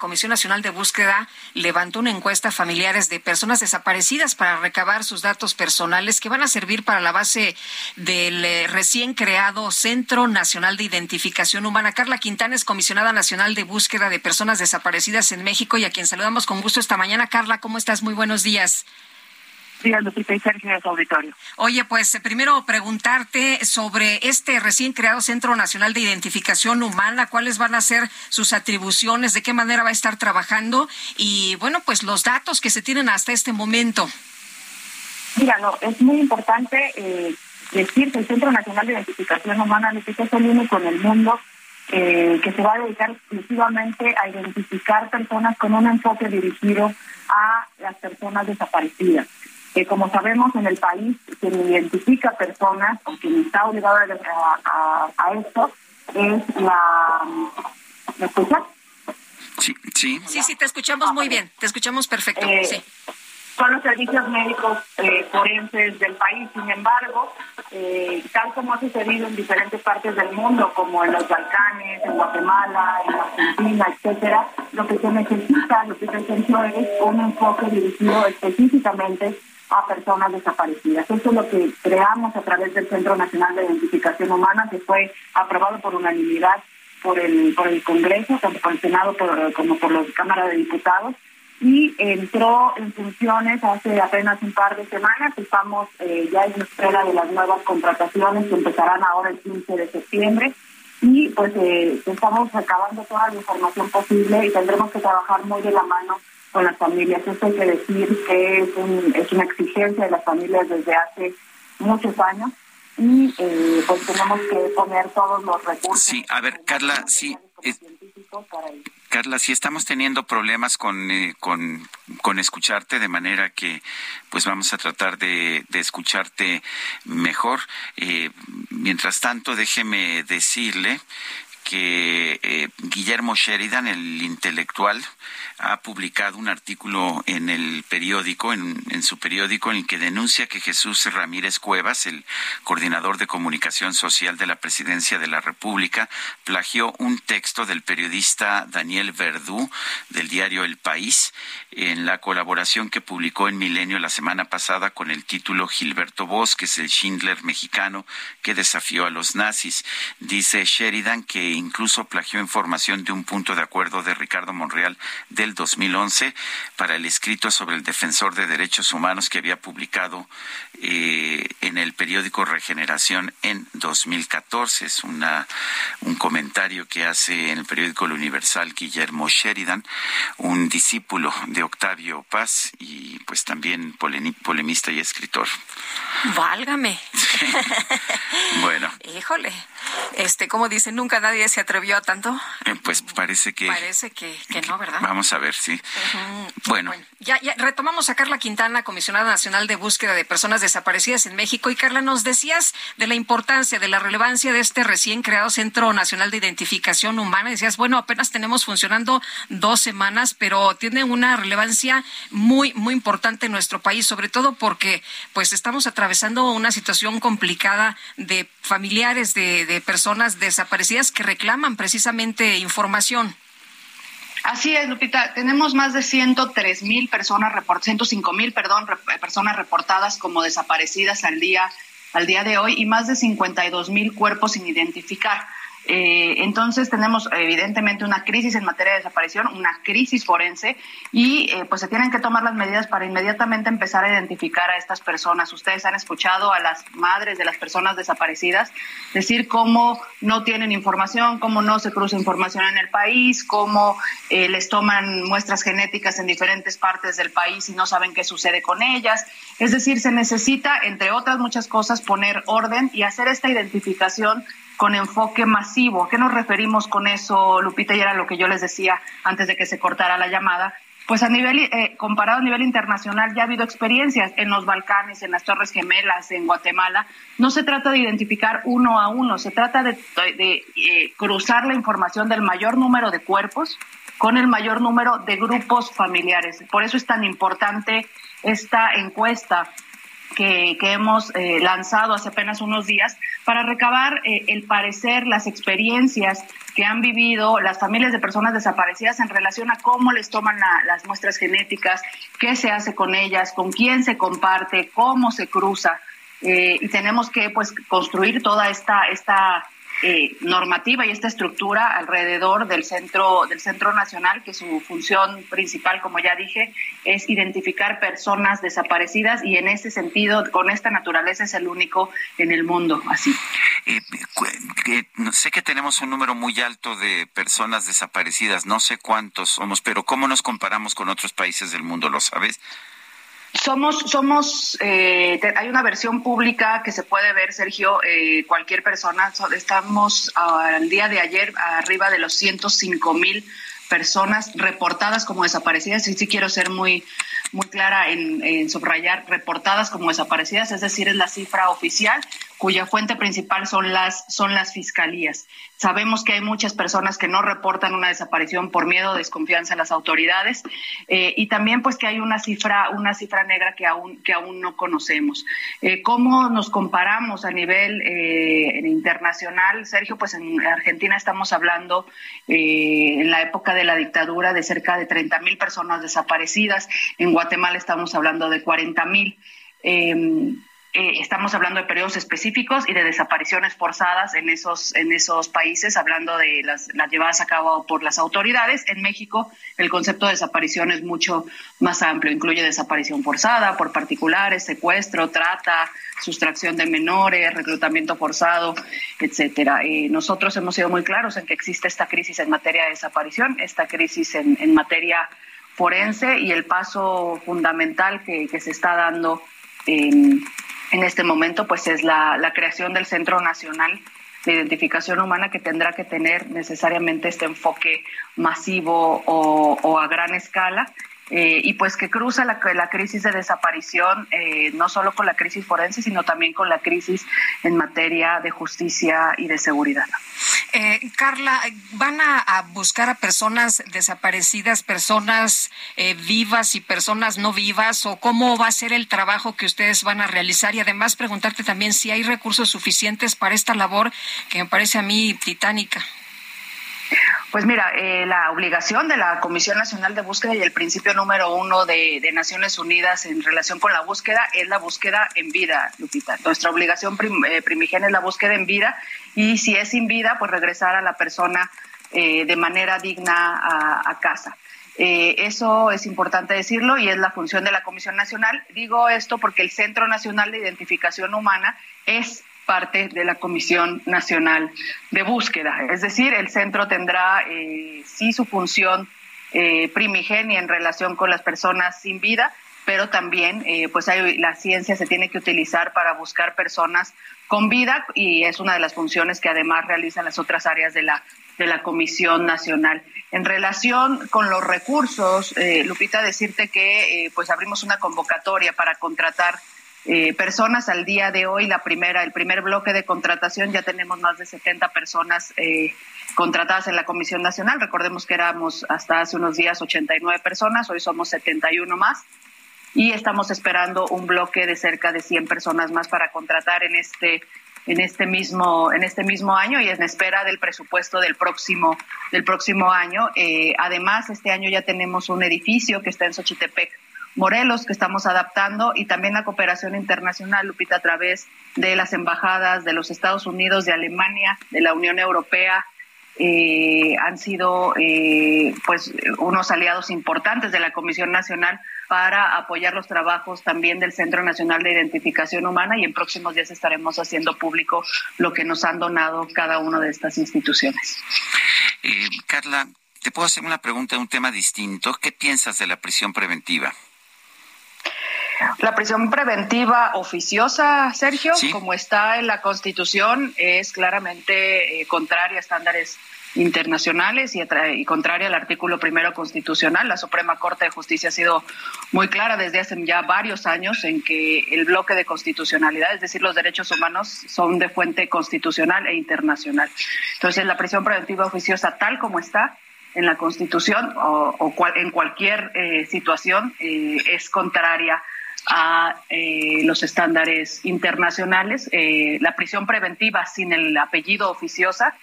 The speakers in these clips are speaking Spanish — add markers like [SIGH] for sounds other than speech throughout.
Comisión Nacional de Búsqueda levantó una encuesta a familiares de personas desaparecidas para recabar sus datos personales que van a servir para la base del eh, recién creado Centro Nacional de Identificación Humana. Carla Quintana es comisionada nacional de búsqueda de personas desaparecidas en México y a quien saludamos con gusto esta mañana. Carla, ¿cómo estás? Muy buenos días. Días, Lupita y Sergio de su auditorio. Oye, pues eh, primero preguntarte sobre este recién creado Centro Nacional de Identificación Humana, cuáles van a ser sus atribuciones, de qué manera va a estar trabajando y, bueno, pues los datos que se tienen hasta este momento. Mira, no, es muy importante eh, decir que el Centro Nacional de Identificación Humana, Lupita, es el único en el mundo eh, que se va a dedicar exclusivamente a identificar personas con un enfoque dirigido a las personas desaparecidas que como sabemos en el país quien identifica personas o quien está obligado a, a, esto es la... ¿Me escuchas? Sí, sí. Sí, sí, te escuchamos muy bien, te escuchamos perfecto, eh, sí. Son los servicios médicos eh, forenses del país, sin embargo, eh, tal como ha sucedido en diferentes partes del mundo, como en los Balcanes, en Guatemala, en Argentina, etcétera, lo que se necesita, lo que se necesita es un enfoque dirigido específicamente a personas desaparecidas. Eso es lo que creamos a través del Centro Nacional de Identificación Humana, que fue aprobado por unanimidad por el por el Congreso, tanto por el Senado como por la Cámara de Diputados, y entró en funciones hace apenas un par de semanas. Estamos eh, ya en espera de las nuevas contrataciones que empezarán ahora el 15 de septiembre. Y pues eh, estamos recabando toda la información posible y tendremos que trabajar muy de la mano con las familias. Esto hay que decir que es, un, es una exigencia de las familias desde hace muchos años y eh, pues tenemos que poner todos los recursos. Sí, a ver, Carla, sí. Carla, si estamos teniendo problemas con, eh, con, con, escucharte, de manera que pues vamos a tratar de, de escucharte mejor. Eh, mientras tanto, déjeme decirle que eh, Guillermo Sheridan, el intelectual, ha publicado un artículo en el periódico, en, en, su periódico, en el que denuncia que Jesús Ramírez Cuevas, el coordinador de comunicación social de la Presidencia de la República, plagió un texto del periodista Daniel Verdú del diario El País en la colaboración que publicó en Milenio la semana pasada con el título Gilberto Bosques, el Schindler mexicano que desafió a los nazis. Dice Sheridan que incluso plagió información de un punto de acuerdo de Ricardo Monreal del 2011 para el escrito sobre el defensor de derechos humanos que había publicado eh, en el periódico Regeneración en 2014. Es una, un comentario que hace en el periódico El Universal Guillermo Sheridan, un discípulo de Octavio Paz y pues también polemista y escritor. Válgame. [LAUGHS] bueno. Híjole. Este, como dice, nunca nadie se atrevió a tanto. Eh, pues parece que. Parece que, que, no, ¿verdad? Vamos a ver, sí. bueno. Ya, ya retomamos a Carla Quintana, comisionada nacional de búsqueda de personas desaparecidas en México. Y Carla, nos decías de la importancia, de la relevancia de este recién creado Centro Nacional de Identificación Humana. Decías, bueno, apenas tenemos funcionando dos semanas, pero tiene una relevancia muy, muy importante en nuestro país, sobre todo porque, pues, estamos atravesando una situación complicada de familiares de, de personas desaparecidas que reclaman precisamente información. Así es, Lupita. Tenemos más de 103 mil personas, 105 mil, perdón, personas reportadas como desaparecidas al día, al día de hoy y más de 52 mil cuerpos sin identificar. Eh, entonces tenemos evidentemente una crisis en materia de desaparición, una crisis forense y eh, pues se tienen que tomar las medidas para inmediatamente empezar a identificar a estas personas. Ustedes han escuchado a las madres de las personas desaparecidas decir cómo no tienen información, cómo no se cruza información en el país, cómo eh, les toman muestras genéticas en diferentes partes del país y no saben qué sucede con ellas. Es decir, se necesita, entre otras muchas cosas, poner orden y hacer esta identificación con enfoque masivo. ¿A qué nos referimos con eso, Lupita? Y era lo que yo les decía antes de que se cortara la llamada. Pues a nivel, eh, comparado a nivel internacional, ya ha habido experiencias en los Balcanes, en las Torres Gemelas, en Guatemala. No se trata de identificar uno a uno, se trata de, eh, cruzar la información del mayor número de cuerpos con el mayor número de grupos familiares. Por eso es tan importante esta encuesta que, hemos eh, lanzado hace apenas unos días para recabar eh, el parecer, las experiencias que han vivido las familias de personas desaparecidas en relación a cómo les toman las muestras genéticas, qué se hace con ellas, con quién se comparte, cómo se cruza. Eh, y tenemos que pues construir toda esta, esta eh, normativa y esta estructura alrededor del centro del centro nacional que su función principal como ya dije es identificar personas desaparecidas y en ese sentido con esta naturaleza es el único en el mundo así. Eh, sé que tenemos un número muy alto de personas desaparecidas no sé cuántos somos pero cómo nos comparamos con otros países del mundo lo sabes somos, somos, eh, hay una versión pública que se puede ver, Sergio, eh, cualquier persona. Estamos al día de ayer arriba de los 105 mil personas reportadas como desaparecidas. Y sí quiero ser muy, muy clara en, subrayar reportadas como desaparecidas, es decir, es la cifra oficial cuya fuente principal son las, son las fiscalías. Sabemos que hay muchas personas que no reportan una desaparición por miedo o desconfianza en las autoridades eh, y también pues que hay una cifra, una cifra negra que aún, que aún no conocemos. Eh, ¿Cómo nos comparamos a nivel eh, internacional? Sergio, pues en Argentina estamos hablando en la época de la dictadura de cerca de 30 mil personas desaparecidas. En Guatemala estamos hablando de 40 mil. Eh, estamos hablando de periodos específicos y de desapariciones forzadas en esos, en esos países, hablando de las, llevadas a cabo por las autoridades. En México, el concepto de desaparición es mucho más amplio. Incluye desaparición forzada por particulares, secuestro, trata, sustracción de menores, reclutamiento forzado, etcétera. Eh, nosotros hemos sido muy claros en que existe esta crisis en materia de desaparición, esta crisis en, en materia forense y el paso fundamental que, que se está dando en en este momento pues es la, creación del Centro Nacional de Identificación Humana que tendrá que tener necesariamente este enfoque masivo o a gran escala eh, y pues que cruza la, la crisis de desaparición eh, no solo con la crisis forense, sino también con la crisis en materia de justicia y de seguridad. Eh, Carla, ¿van a, buscar a personas desaparecidas, personas vivas y personas no vivas? ¿O cómo va a ser el trabajo que ustedes van a realizar? Y además preguntarte también si hay recursos suficientes para esta labor que me parece a mí titánica. Pues mira, eh, la obligación de la Comisión Nacional de Búsqueda y el principio número uno de, Naciones Unidas en relación con la búsqueda es la búsqueda en vida, Lupita. Nuestra obligación eh, primigenia es la búsqueda en vida y si es sin vida, pues regresar a la persona eh, de manera digna a, casa. eso es importante decirlo y es la función de la Comisión Nacional. Digo esto porque el Centro Nacional de Identificación Humana es parte de la Comisión Nacional de Búsqueda. Es decir, el centro tendrá eh, sí su función eh, primigenia en relación con las personas sin vida, pero también eh, pues hay, la ciencia se tiene que utilizar para buscar personas con vida y es una de las funciones que además realizan las otras áreas de la de la Comisión Nacional. En relación con los recursos, Lupita, decirte que pues abrimos una convocatoria para contratar eh, personas al día de hoy. La primera, el primer bloque de contratación ya tenemos más de 70 personas eh, contratadas en la Comisión Nacional. Recordemos que éramos hasta hace unos días 89 personas, hoy somos 71 más y estamos esperando un bloque de cerca de 100 personas más para contratar en este en este mismo en este mismo año y en espera del presupuesto del próximo del próximo año. Eh, además, este año ya tenemos un edificio que está en Xochitepec Morelos que estamos adaptando y también la cooperación internacional, Lupita, a través de las embajadas de los Estados Unidos, de Alemania, de la Unión Europea, eh, han sido eh, pues unos aliados importantes de la Comisión Nacional para apoyar los trabajos también del Centro Nacional de Identificación Humana y en próximos días estaremos haciendo público lo que nos han donado cada una de estas instituciones. Eh, Carla, te puedo hacer una pregunta de un tema distinto. ¿Qué piensas de la prisión preventiva? La prisión preventiva oficiosa, Sergio, como está en la Constitución, es claramente eh, contraria a estándares internacionales y, y, contraria al artículo primero constitucional. La Suprema Corte de Justicia ha sido muy clara desde hace ya varios años en que el bloque de constitucionalidad, es decir, los derechos humanos, son de fuente constitucional e internacional. Entonces, la prisión preventiva oficiosa, tal como está, en la Constitución o, en cualquier eh, situación eh, es contraria a eh, los estándares internacionales. la prisión preventiva sin el apellido oficiosa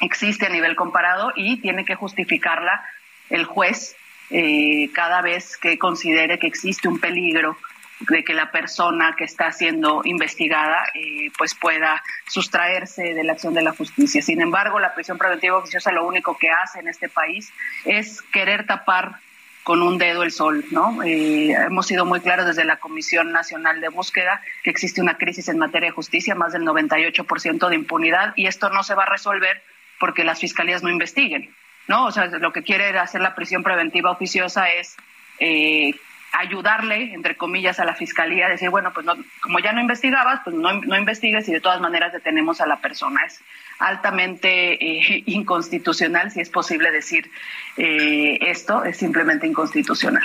existe a nivel comparado y tiene que justificarla el juez cada vez que considere que existe un peligro de que la persona que está siendo investigada eh, pues pueda sustraerse de la acción de la justicia. Sin embargo, la prisión preventiva oficiosa lo único que hace en este país es querer tapar con un dedo el sol, ¿no? Eh, hemos sido muy claros desde la Comisión Nacional de Búsqueda que existe una crisis en materia de justicia, más del 98% de impunidad, y esto no se va a resolver porque las fiscalías no investiguen, ¿no? O sea, lo que quiere hacer la prisión preventiva oficiosa es eh, ayudarle, entre comillas, a la fiscalía, decir, bueno, pues no, como ya no investigabas, pues no, no investigues y de todas maneras detenemos a la persona. Es altamente eh, [LAUGHS] inconstitucional, si es posible decir eh, esto, es simplemente inconstitucional.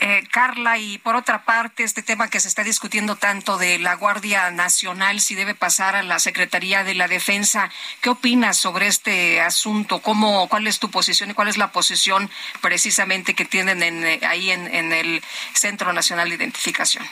Eh, Carla, y por otra parte, este tema que se está discutiendo tanto de la Guardia Nacional, si debe pasar a la Secretaría de la Defensa, ¿qué opinas sobre este asunto? ¿Cómo, ¿Cuál es tu posición y cuál es la posición precisamente que tienen en, ahí en, en el Centro Nacional de Identificación?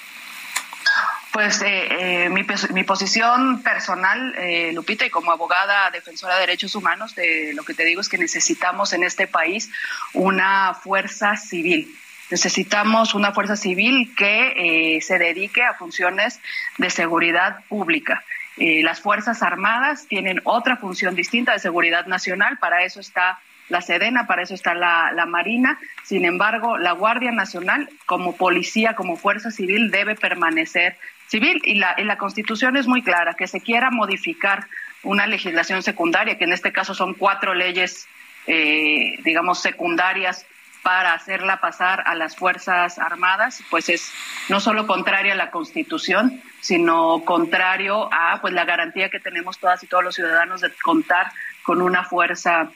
Pues eh, eh, mi, posición personal, eh, Lupita, y como abogada defensora de derechos humanos, de, lo que te digo es que necesitamos en este país una fuerza civil. Necesitamos una fuerza civil que se dedique a funciones de seguridad pública. las Fuerzas Armadas tienen otra función distinta de seguridad nacional, para eso está la Sedena, para eso está la, Marina. Sin embargo, la Guardia Nacional, como policía, como fuerza civil, debe permanecer civil y la, la Constitución es muy clara, que se quiera modificar una legislación secundaria, que en este caso son cuatro leyes, eh, digamos, secundarias para hacerla pasar a las Fuerzas Armadas, pues es no solo contraria a la Constitución, sino contrario a pues la garantía que tenemos todas y todos los ciudadanos de contar con una fuerza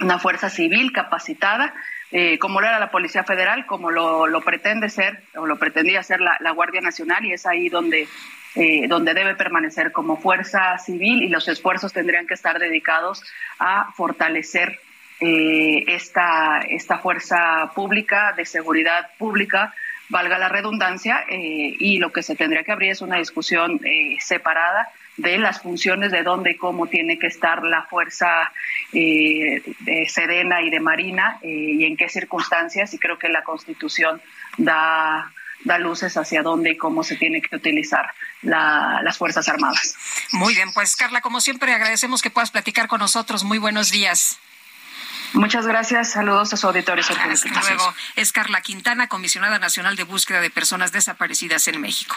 una fuerza civil capacitada eh, como lo era la Policía Federal, como lo, pretende ser o lo pretendía ser la, Guardia Nacional y es ahí donde, eh, donde debe permanecer como fuerza civil y los esfuerzos tendrían que estar dedicados a fortalecer eh, esta, esta fuerza pública de seguridad pública valga la redundancia, y lo que se tendría que abrir es una discusión separada de las funciones de dónde y cómo tiene que estar la fuerza eh, de Sedena y de Marina eh, y en qué circunstancias y creo que la Constitución da da luces hacia dónde y cómo se tiene que utilizar las Fuerzas Armadas. Muy bien, pues Carla, como siempre, agradecemos que puedas platicar con nosotros. Muy buenos días. Muchas gracias. Saludos a su auditorio. Hasta luego. Es Carla Quintana, comisionada nacional de búsqueda de personas desaparecidas en México.